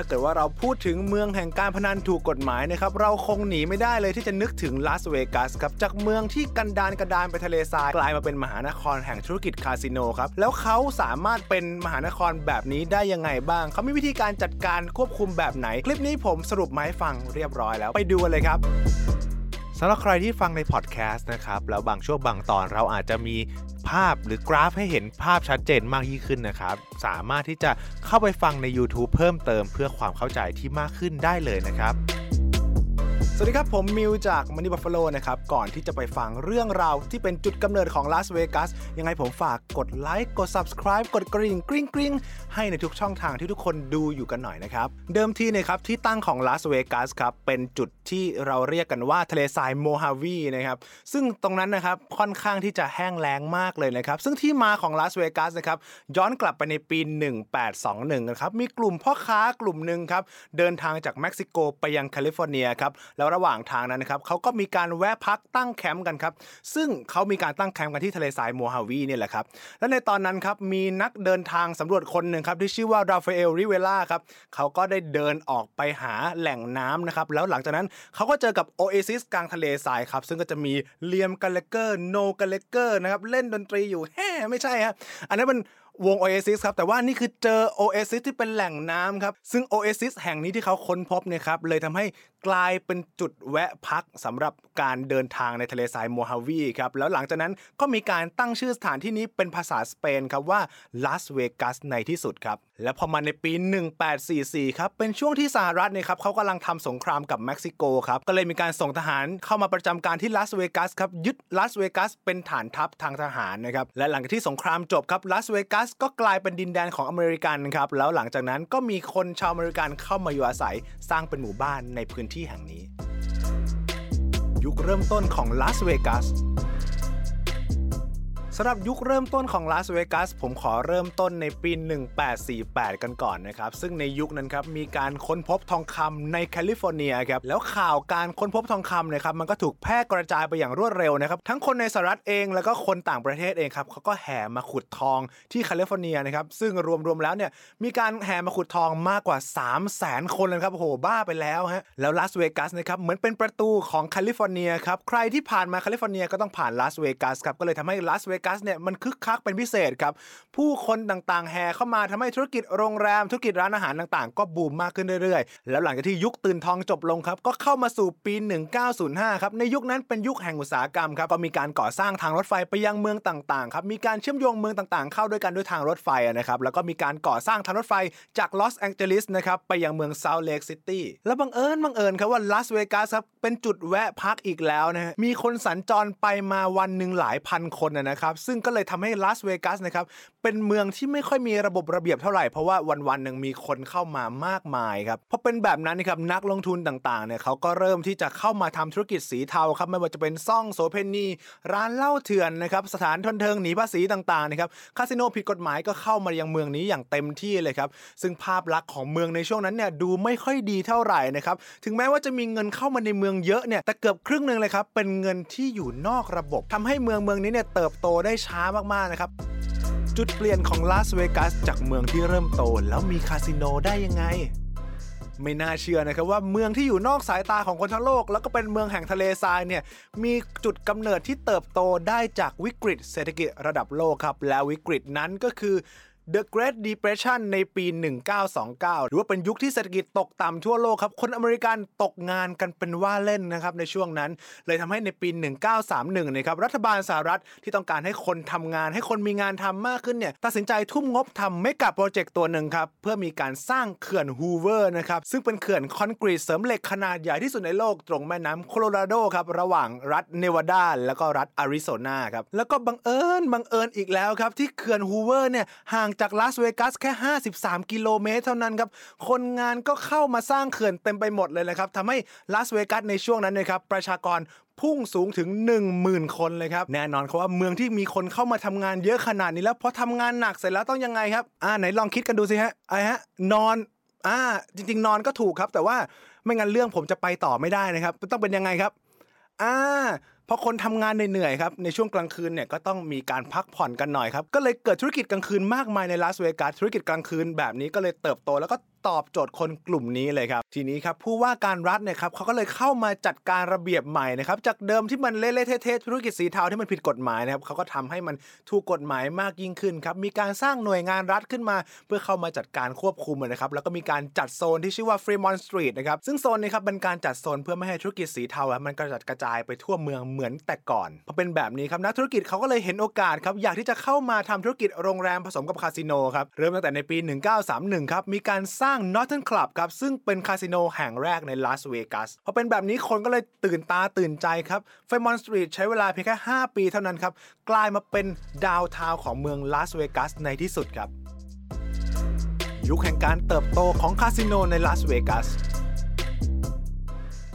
ถ้าเกิดว่าเราพูดถึงเมืองแห่งการพนันถูกกฎหมายนะครับเราคงหนีไม่ได้เลยที่จะนึกถึงลาสเวกัสครับจากเมืองที่กันดานกระดานไปทะเลทรายกลายมาเป็นมหานครแห่งธุรกิจคาสิโนครับแล้วเขาสามารถเป็นมหานครแบบนี้ได้ยังไงบ้าง เขามีวิธีการจัดการควบคุมแบบไหน คลิปนี้ผมสรุปมาให้ฟังเรียบร้อยแล้วไปดูกันเลยครับ สำหรับใครที่ฟังในพอดแคสต์นะครับแล้วบางช่วงบางตอนเราอาจจะมีภาพหรือกราฟให้เห็นภาพชัดเจนมากยิ่งขึ้นนะครับ สามารถที่จะเข้าไปฟังใน YouTube เพิ่มเติมเพื่อความเข้าใจที่มากขึ้นได้เลยนะครับ สวัสดีครับ ผมมิวจากมันนี่บัฟฟาโลนะครับ ก่อนที่จะไปฟังเรื่องราวที่เป็นจุดกำเนิดของลาสเวกัสยังไงผมฝากกดไลค์กด subscribe กดกริ่งกริ๊งกริ๊งให้ในทุกช่องทางที่ทุกคนดูอยู่กันหน่อยนะครับ เดิมทีนะครับที่ตั้งของลาสเวกัสครับ เป็นจุดที่เราเรียกกันว่าทะเลทรายโมฮาวีนะครับ ซึ่งตรงนั้นนะครับค่อนข้างที่จะแห้งแล้งมากเลยนะครับ ซึ่งที่มาของลาสเวกัสนะครับย้อนกลับไปในปี 1821นะครับมีกลุ่มพ่อค้ากลุ่มหนึ่งครับเดินทางจากเม็กซิโกไปยังแคลิฟอร์เนียครับแล้วระหว่างทางนั้นนะครับเขาก็มีการแวะพักตั้งแคมป์กันครับ ซึ่งเขามีการตั้งแคมป์กันที่ทะเลทรายโมฮาวีเนี่ยแหละครับ และในตอนนั้นครับมีนักเดินทางสำรวจคนหนึ่งครับที่ชื่อว่าราฟาเอลริเวล่าครับเขาก็ได้เดินออกไปหาแหล่งน้ำนะครับ แล้วหลังจากนั้นเขาก็เจอกับโอเอซิสกลางทะเลทรายครับ ซึ่งก็จะมีเลียม กัลลาเกอร์โนล กัลลาเกอร์นะครับเล่นดนตรีอยู่แฮ่ไม่ใช่ฮะอันนั้นเป็น วง Oasis ครับแต่ว่านี่คือเจอ Oasis ที่เป็นแหล่งน้ำครับซึ่ง Oasis แห่งนี้ที่เขาค้นพบเนี่ยครับเลยทำให้กลายเป็นจุดแวะพักสำหรับการเดินทางในทะเลทรายโมฮาวีครับแล้วหลังจากนั้นก็มีการตั้งชื่อสถานที่นี้เป็นภาษาสเปนครับว่าลาสเวกัสในที่สุดครับ และพอมาในปี 1844 ครับ เป็นช่วงที่สหรัฐเนี่ยครับเขากำลังทำสงครามกับเม็กซิโกครับ ก็เลยมีการส่งทหารเข้ามาประจำการที่ลาสเวกัสครับ ยึดลาสเวกัสเป็นฐานทัพทางทหารนะครับ และหลังจากที่สงครามจบครับลาสเวกัสก็กลายเป็นดินแดนของอเมริกันครับ แล้วหลังจากนั้นก็มีคนชาวอเมริกันเข้ามาอยู่อาศัย สร้างเป็นหมู่บ้านในพื้นที่แห่งนี้ ยุคเริ่มต้นของลาสเวกัสสำหรับยุคเริ่มต้นของลาสเวกัสผมขอเริ่มต้นในปี 1848 กันก่อนนะครับ ซึ่งในยุคนั้นครับมีการค้นพบทองคำในแคลิฟอร์เนียครับแล้วข่าวการค้นพบทองคำนะครับมันก็ถูกแพร่กระจายไปอย่างรวดเร็วนะครับทั้งคนในสหรัฐเองแล้วก็คนต่างประเทศเองครับเขาก็แห่มาขุดทองที่แคลิฟอร์เนียนะครับซึ่งรวมๆแล้วเนี่ยมีการแห่มาขุดทองมากกว่า 3 0 0แสนคนเลยครับโอ้โหบ้าไปแล้วฮะแล้วลาสเวกัสนะครับเหมือนเป็นประตูของแคลิฟอร์เนียครับใครที่ผ่านมาแคลิฟอร์เนียก็ต้องผ่านลาสเวกัสครับก็เลยทำให้ลาสเวกัสเนี่ยมันคึกคักเป็นพิเศษครับ ผู้คนต่างๆ แห่เข้ามาทำให้ธุรกิจโรงแรมธุรกิจร้านอาหารต่างๆ ก็บูมมากขึ้นเรื่อยๆ แล้วหลังจากที่ยุคตื่นทองจบลงครับ ก็เข้ามาสู่ปี 1905 ครับในยุคนั้นเป็นยุคแห่งอุตสาหกรรมครับก็มีการก่อสร้างทางรถไฟไปยังเมืองต่างๆครับมีการเชื่อมโยงเมืองต่างๆ เข้าด้วยกันด้วยทางรถไฟนะครับแล้วก็มีการก่อสร้างทางรถไฟจากลอสแองเจลิสนะครับไปยังเมืองเซาท์เลกซิตี้แล้วบังเอิญบังเอิญครับว่าลาสเวกัสครับเป็นจุดแวะพักอีกแล้วนะฮะมีคนสัญจรไปมาวันหนึ่งหลายพันคนนะครับซึ่งก็เลยทำให้ลาสเวกัสนะครับเป็นเมืองที่ไม่ค่อยมีระบบระเบียบเท่าไหร่เพราะว่าวันๆหนึ่งมีคนเข้ามามากมายครับพอเป็นแบบนั้นนะครับนักลงทุนต่างๆเนี่ยเขาก็เริ่มที่จะเข้ามาทำธุรกิจสีเทาครับไม่ว่าจะเป็นซ่องโสเพณีร้านเหล้าเถื่อนนะครับสถานทนเทิงหนีภาษีต่างๆนะครับคาสิโนผิดกฎหมายก็เข้ามายังเมืองนี้อย่างเต็มที่เลยครับซึ่งภาพลักษณ์ของเมืองในช่วงนั้นเนี่ยดูไม่ค่อยดีเท่าไหร่นะครับถึงแม้ว่าจะมีเงินเข้ามาในเมืองเยอะเนี่ยแต่เกือบครึ่งหนึ่งเลยครับเป็นเงินที่อยู่นอกระบบทำให้เมืองเมืองนี้เนี่ยเติบโตได้ช้ามากๆนะครับ จุดเปลี่ยนของลาสเวกัสจากเมืองที่เริ่มโตแล้วมีคาสิโนได้ยังไง ไม่น่าเชื่อนะครับว่าเมืองที่อยู่นอกสายตาของคนทั้งโลก แล้วก็เป็นเมืองแห่งทะเลทรายเนี่ยมีจุดกำเนิดที่เติบโตได้จากวิกฤตเศรษฐกิจระดับโลกครับและวิกฤตนั้นก็คือ The Great Depression ในปี 1929 หรือว่าเป็นยุคที่เศรษฐกิจตกต่ำทั่วโลกครับ คนอเมริกันตกงานกันเป็นว่าเล่นนะครับในช่วงนั้น เลยทำให้ในปี 1931นะครับรัฐบาลสหรัฐที่ต้องการให้คนทำงาน ให้คนมีงานทำมากขึ้นเนี่ยตัดสินใจทุ่มงบทำเมกะโปรเจกต์ตัวหนึ่งครับ เพื่อมีการสร้างเขื่อนฮูเวอร์นะครับซึ่งเป็นเขื่อนคอนกรีตเสริมเหล็กขนาดใหญ่ที่สุดในโลกตรงแม่น้ำโคโลราโดครับระหว่างรัฐเนวาดาแล้วก็รัฐอาริโซนาครับแล้วก็บังเอิญบังเอิญอีกแล้วครับที่เขื่อนฮูเวอร์เนี่ยห่างจากลาสเวกัสแค่ 53 กิโลเมตรเท่านั้นครับ คนงานก็เข้ามาสร้างเขื่อนเต็มไปหมดเลยนะครับทำให้ลาสเวกัสในช่วงนั้นนะครับประชากรพุ่งสูงถึง 10,000 คนเลยครับ แน่นอนเขาว่าเมืองที่มีคนเข้ามาทำงานเยอะขนาดนี้แล้วพอทำงานหนักเสร็จแล้วต้องยังไงครับ อ่าไหนลองคิดกันดูสิฮะไอ้ฮะ นอนอ่าจริง ๆ นอนก็ถูกครับ แต่ว่าไม่งั้นเรื่องผมจะไปต่อไม่ได้นะครับต้องเป็นยังไงครับ อ่า พอคนทำงานเหนื่อยๆครับในช่วงกลางคืนเนี่ยก็ต้องมีการพักผ่อนกันหน่อยครับก็เลยเกิดธุรกิจกลางคืนมากมายในลาสเวกัสธุรกิจกลางคืนแบบนี้ก็เลยเติบโตแล้วก็ตอบโจทย์คนกลุ่มนี้เลยครับ ทีนี้ครับผู้ว่าการรัฐเนี่ยครับเขาก็เลยเข้ามาจัดการระเบียบใหม่นะครับจากเดิมที่มันเละๆเทะๆธุรกิจสีเทาที่มันผิดกฎหมายนะครับเขาก็ทำให้มันถูกกฎหมายมากยิ่งขึ้นครับมีการสร้างหน่วยงานรัฐขึ้นมา เพื่อเข้ามาจัดการควบคุมนะครับแล้วก็มีการจัดโซนที่ชื่อว่า Fremont Street นะครับซึ่งโซนนี้ครับเป็นการจัดโซนเพื่อไม่ให้ธุรกิจสีเทามันกระจัดกระจายไปทั่วเมืองเหมือนแต่ก่อนพอเป็นแบบนี้ครับนักธุรกิจเขาก็เลยเห็นโอกาสครับอยากที่จะเข้ามาทำธุรกิจโรงแรมผสมกับคาสิโนครับเริ่มตั้งแต่ในปี 1931 ครับมีการสร้าง Northern Club ครับ ซึ่งเป็นคาสิโนแห่งแรกในลาสเวกัสพอเป็นแบบนี้คนก็เลยตื่นตาตื่นใจครับ Fremont Street ใช้เวลาเพียงแค่ 5 ปีเท่านั้นครับ กลายมาเป็นดาวทาวของเมืองลาสเวกัสในที่สุดครับ ยุคแห่งการเติบโตของคาสิโนในลาสเวกัส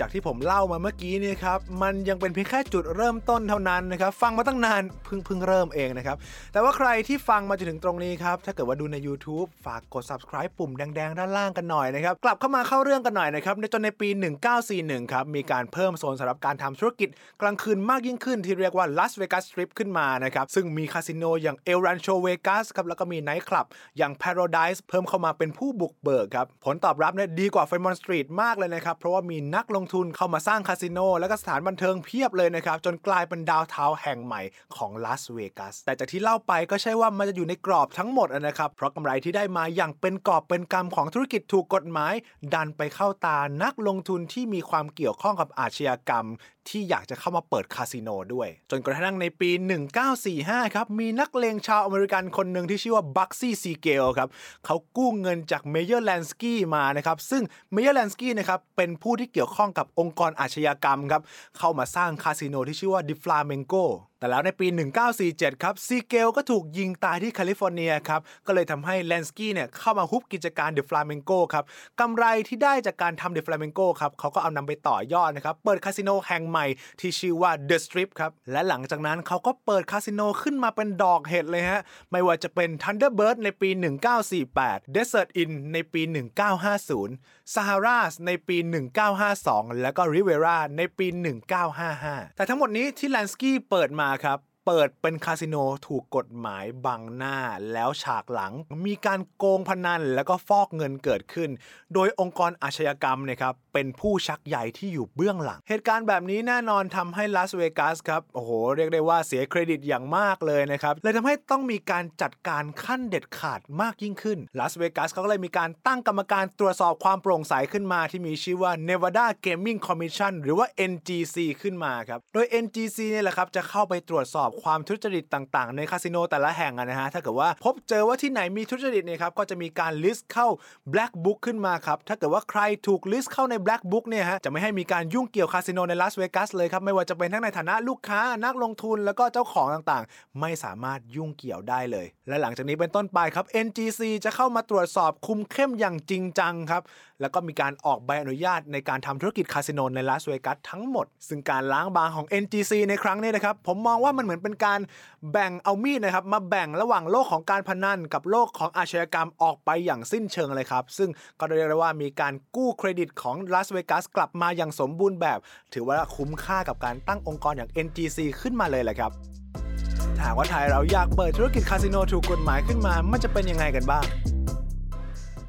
จากที่ผมเล่ามาเมื่อกี้นี่ครับมันยังเป็นเพียงแค่จุดเริ่มต้นเท่านั้นนะครับฟังมาตั้งนานเพิ่งเพิ่งเริ่มเองนะครับแต่ว่าใครที่ฟังมาจนถึงตรงนี้ครับถ้าเกิดว่าดูใน YouTube ฝากกด subscribe ปุ่มแดงๆ ด้านล่างกันหน่อยนะครับกลับเข้ามาเข้าเรื่องกันหน่อยนะครับในจนในปี 1941ครับมีการเพิ่มโซนสำหรับการทำธุรกิจกลางคืนมากยิ่งขึ้นที่เรียกว่า Las Vegas Strip ขึ้นมานะครับซึ่งมีคาสิโนอย่าง El Rancho Vegas ครับแล้วก็มีไนท์คลับอย่าง Paradise เพิ่มเข้ามาเป็นผู้บุกเบิกครับผลตอบรับเนี่ยดีกว่า Fremont Street มากเลยนะครับเพราะว่ามีนักลงทุนเข้ามาสร้างคาสิโน และก็สถานบันเทิงเพียบเลยนะครับ จนกลายเป็นดาวเทาแห่งใหม่ของลาสเวกัสแต่จากที่เล่าไปก็ใช่ว่ามันจะอยู่ในกรอบทั้งหมดนะครับ เพราะกำไรที่ได้มาอย่างเป็นกอบเป็นกำของธุรกิจถูกกฎหมาย ดันไปเข้าตานักลงทุนที่มีความเกี่ยวข้องกับอาชญากรรม ที่อยากจะเข้ามาเปิดคาสิโนด้วย จนกระทั่งในปี 1945 ครับมีนักเลงชาวอเมริกันคนหนึ่งที่ชื่อว่าบัคซี่ซีเกลครับเขากู้เงินจากเมเยอร์แลนสกี้มานะครับซึ่งเมเยอร์แลนสกี้นะครับเป็นผู้ที่เกี่ยวข้องกับองค์กรอาชญากรรมครับเข้ามาสร้างคาสิโนที่ชื่อว่า The Flamingo แต่แล้วในปี 1947 ครับซีเกลก็ถูกยิงตายที่แคลิฟอร์เนียครับ ก็เลยทำให้แลนสกี้เนี่ยเข้ามาฮุบกิจการ The Flamingo ครับกำไรที่ได้จากการทำ The Flamingo ครับเขาก็เอานำไปต่อยอดนะครับ เปิดคาสิโนแห่งใหม่ที่ชื่อว่า The Strip ครับ และหลังจากนั้นเขาก็เปิดคาสิโนขึ้นมาเป็นดอกเห็ดเลยฮะ ไม่ว่าจะเป็น Thunderbird ในปี 1948 Desert Inn ในปี 1950 Saharas ในปี 1952 แล้วก็ Rivera ในปี 1955 แต่ทั้งหมดนี้ที่แลนสกี้เปิดมาครับ เปิดเป็นคาสิโนถูกกฎหมายบังหน้า แล้วฉากหลังมีการโกงพนันแล้วก็ฟอกเงินเกิดขึ้น โดยองค์กรอาชญากรรมนะครับเป็นผู้ชักใหญ่ที่อยู่เบื้องหลัง เหตุการณ์แบบนี้แน่นอนทำให้ลาสเวกัสครับโอ้โหเรียกได้ว่าเสียเครดิตอย่างมากเลยนะครับเลยทำให้ต้องมีการจัดการขั้นเด็ดขาดมากยิ่งขึ้นลาสเวกัสเขาก็เลยมีการตั้งกรรมการตรวจสอบความโปร่งใสขึ้นมาที่มีชื่อว่า Nevada Gaming Commission หรือว่า NGC ขึ้นมาครับโดย NGC เนี่ยแหละครับจะเข้าไปตรวจสอบความทุจริตต่าง ๆ ในคาสิโนแต่ละแห่งนะฮะถ้าเกิดว่าพบเจอว่าที่ไหนมีทุจริตเนี่ยครับก็จะมีการ list เข้า Black Book ขึ้นมาครับถ้าเกิดว่าใครถูก list เข้าใน Black Book เนี่ยฮะจะไม่ให้มีการยุ่งเกี่ยวคาสิโนในลาสเวกัสเลยครับไม่ว่าจะเป็นทั้งในฐานะลูกค้านักลงทุนแล้วก็เจ้าของต่างๆ ไม่สามารถยุ่งเกี่ยวได้เลย และหลังจากนี้เป็นต้นไปครับ NGC จะเข้ามาตรวจสอบคุมเข้มอย่างจริงจังครับแล้วก็มีการออกใบอนุญาตในการทำธุรกิจคาสิโนในลาสเวกัสทั้งหมด ซึ่งการล้างบางของ NGC ในครั้งนี้นะครับผมมองว่ามันเหมือนเป็นการแบ่งเอามีดนะครับมาแบ่งระหว่างโลกของการพนันกับโลกของอาชญากรรมออกไปอย่างสิ้นเชิงเลยครับ ซึ่งก็เรียกได้ว่ามีการกู้เครดิตของลาสเวกัสกลับมาอย่างสมบูรณ์แบบ ถือว่าคุ้มค่ากับการตั้งองค์กรอย่าง NGC ขึ้นมาเลยแหละครับถามว่าไทยเราอยากเปิดธุรกิจคาสิโนถูกกฎหมายขึ้นมา มันจะเป็นยังไงกันบ้าง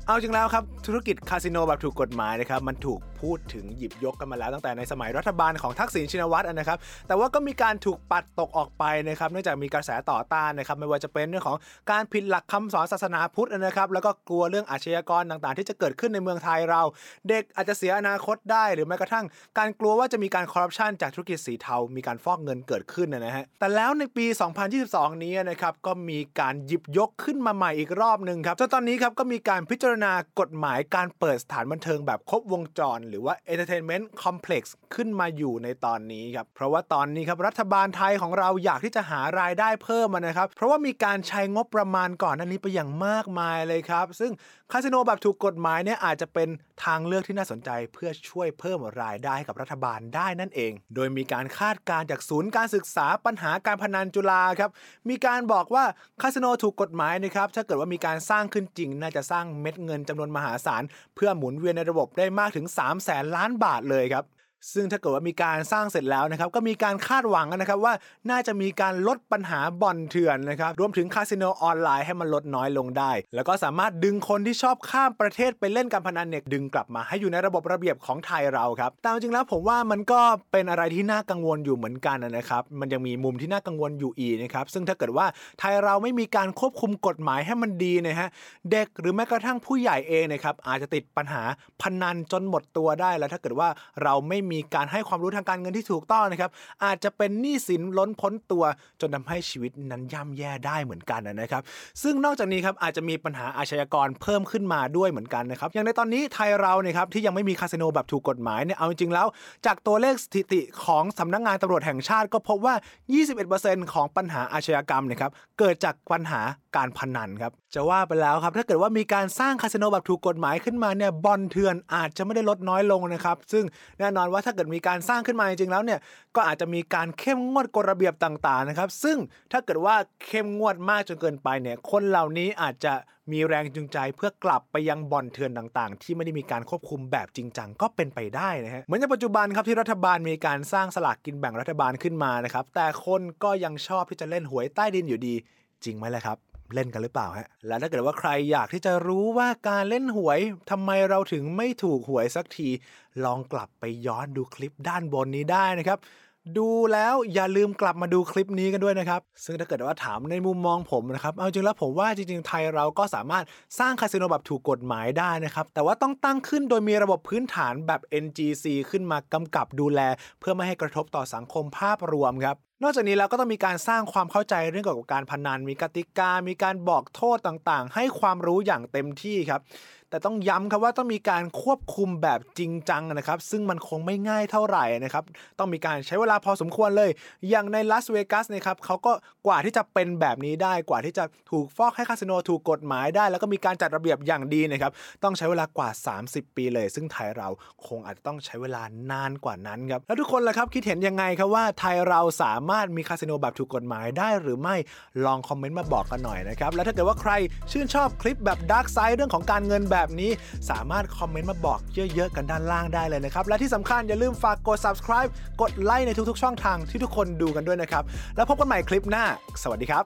เอาจริงแล้วครับ ธุรกิจคาสิโนแบบถูกกฎหมายนะครับมันถูกพูดถึงหยิบยกกันมาแล้วตั้งแต่ในสมัยรัฐบาลของทักษิณชินวัตรนะครับแต่ว่าก็มีการถูกปัดตกออกไปนะครับเนื่องจากมีกระแสต่อต้านนะครับไม่ว่าจะเป็นเรื่องของการผิดหลักคำสอนศาสนาพุทธนะครับแล้วก็กลัวเรื่องอาชญากรต่างๆ ที่จะเกิดขึ้นในเมืองไทยเรา เด็กอาจจะเสียอนาคตได้ หรือแม้กระทั่ง การกลัวว่าจะมีการคอร์รัปชันจากธุรกิจสีเทา มีการฟอกเงินเกิดขึ้นนะฮะแต่แล้วในปี 2022 นี้นะครับก็มีการหยิบยกขึ้นมาใหม่อีกรอบหนึ่งครับจนตอนนี้ครับก็มีการพิจารณากฎหมายการเปิดสถานบันเทิงแบบครบวงจร หรือว่า Entertainment Complex ขึ้นมาอยู่ในตอนนี้ครับ เพราะว่าตอนนี้ครับรัฐบาลไทยของเราอยากที่จะหารายได้เพิ่มมานะครับ เพราะว่ามีการใช้งบประมาณก่อนหน้านี้ไปอย่างมากมายเลยครับ ซึ่งคาสิโนแบบถูกกฎหมายเนี่ยอาจจะเป็นทางเลือกที่น่าสนใจเพื่อช่วยเพิ่มรายได้ให้กับรัฐบาลได้นั่นเอง โดยมีการคาดการณ์จากศูนย์การศึกษาปัญหาการพนันจุฬาครับ มีการบอกว่าคาสิโนถูกกฎหมายนะครับ ถ้าเกิดว่ามีการสร้างขึ้นจริง น่าจะสร้างเม็ดเงินจำนวนมหาศาล เพื่อหมุนเวียนในระบบได้มากถึง 3 0 0แสนล้านบาทเลยครับ ซึ่งถ้าเกิดว่ามีการสร้างเสร็จแล้วนะครับก็มีการคาดหวังนะครับว่าน่าจะมีการลดปัญหาบ่อนเถื่อนนะครับรวมถึงคาสิโนออนไลน์ให้มันลดน้อยลงได้ แล้วก็สามารถดึงคนที่ชอบข้ามประเทศไปเล่นการพนันเนี่ยดึงกลับมาให้อยู่ในระบบระเบียบของไทยเราครับแต่จริงแล้วผมว่ามันก็เป็นอะไรที่น่ากังวลอยู่เหมือนกันนะครับมันยังมีมุมที่น่ากังวลอยู่อีกนะครับซึ่งถ้าเกิดว่าไทยเราไม่มีการควบคุมกฎหมายให้มันดีนะฮะเด็กหรือแม้กระทั่งผู้ใหญ่เองนะครับอาจจะติดปัญหาพนันจนหมดตัวได้แล้วถ้าเกิดว่าเราไม่มีีการให้ความรู้ทางการเงินที่ถูกต้องนะครับ อาจจะเป็นหนี้สินล้นพ้นตัว จนทำให้ชีวิตนั้นย่ำแย่ได้เหมือนกันนะครับ ซึ่งนอกจากนี้ครับอาจจะมีปัญหาอาชญากรเพิ่มขึ้นมาด้วยเหมือนกันนะครับ อย่างในตอนนี้ไทยเราเนี่ยครับที่ยังไม่มีคาสิโนแบบถูกกฎหมายเนี่ยเอาจริงๆแล้ว จากตัวเลขสถิติของสำนักงานตำรวจแห่งชาติ ก็พบว่า 21%ของปัญหาอาชญากรรมนะครับเกิดจากปัญหาการพนันครับ จะว่าไปแล้วครับ ถ้าเกิดว่ามีการสร้างคาสิโนแบบถูกกฎหมายขึ้นมาเนี่ยบอลเถื่อนอาจจะไม่ได้ลดน้อยลงนะครับ ซึ่งแน่นอนว่าถ้าเกิดมีการสร้างขึ้นมาจริงๆแล้วเนี่ยก็อาจจะมีการเข้มงวดกฎระเบียบต่างๆนะครับ ซึ่งถ้าเกิดว่าเข้มงวดมากจนเกินไปเนี่ยคนเหล่านี้อาจจะมีแรงจูงใจเพื่อกลับไปยังบ่อนเถื่อนต่างๆ ที่ไม่ได้มีการควบคุมแบบจริงจังก็เป็นไปได้นะฮะเหมือนในปัจจุบันครับที่รัฐบาลมีการสร้างสลากกินแบ่งรัฐบาลขึ้นมานะครับแต่คนก็ยังชอบที่จะเล่นหวยใต้ดินอยู่ดีจริงไหมล่ะครับ เล่นกันหรือเปล่าฮะ และถ้าเกิดว่าใครอยากที่จะรู้ว่าการเล่นหวยทำไมเราถึงไม่ถูกหวยสักที ลองกลับไปย้อนดูคลิปด้านบนนี้ได้นะครับ ดูแล้วอย่าลืมกลับมาดูคลิปนี้กันด้วยนะครับ ซึ่งถ้าเกิดว่าถามในมุมมองผมนะครับ เอาจริงแล้วผมว่าจริงๆ ไทยเราก็สามารถสร้างคาสิโนแบบถูกกฎหมายได้นะครับ แต่ว่าต้องตั้งขึ้นโดยมีระบบพื้นฐานแบบ NGC ขึ้นมากำกับดูแล เพื่อไม่ให้กระทบต่อสังคมภาพรวมครับนอกจากนี้แล้วก็ต้องมีการสร้างความเข้าใจเรื่องเกี่ยวกับการพนัน มีกติกา มีการบอกโทษต่างๆ ให้ความรู้อย่างเต็มที่ครับ แต่ต้องย้ำครับว่าต้องมีการควบคุมแบบจริงจังนะครับ ซึ่งมันคงไม่ง่ายเท่าไหร่นะครับ ต้องมีการใช้เวลาพอสมควรเลย อย่างในลาสเวกัสนะครับเขาก็กว่าที่จะเป็นแบบนี้ได้ กว่าที่จะถูกฟอกให้คาสิโนถูกกฎหมายได้ แล้วก็มีการจัดระเบียบอย่างดีนะครับ ต้องใช้เวลากว่า 30 ปีเลย ซึ่งไทยเราคงอาจจะต้องใช้เวลานานกว่านั้นครับ แล้วทุกคนล่ะครับคิดเห็นยังไงครับว่าไทยเราสามารถมีคาสิโนแบบถูกกฎหมายได้หรือไม่ลองคอมเมนต์มาบอกกันหน่อยนะครับ แล้วถ้าเกิดว่าใครชื่นชอบคลิปแบบ dark side เรื่องของการเงินแบบนี้สามารถคอมเมนต์มาบอกเยอะๆ กันด้านล่างได้เลยนะครับ และที่สำคัญอย่าลืมฝากกด subscribe กดไลค์ในทุกๆ ช่องทางที่ทุกคนดูกันด้วยนะครับ แล้วพบกันใหม่คลิปหน้า สวัสดีครับ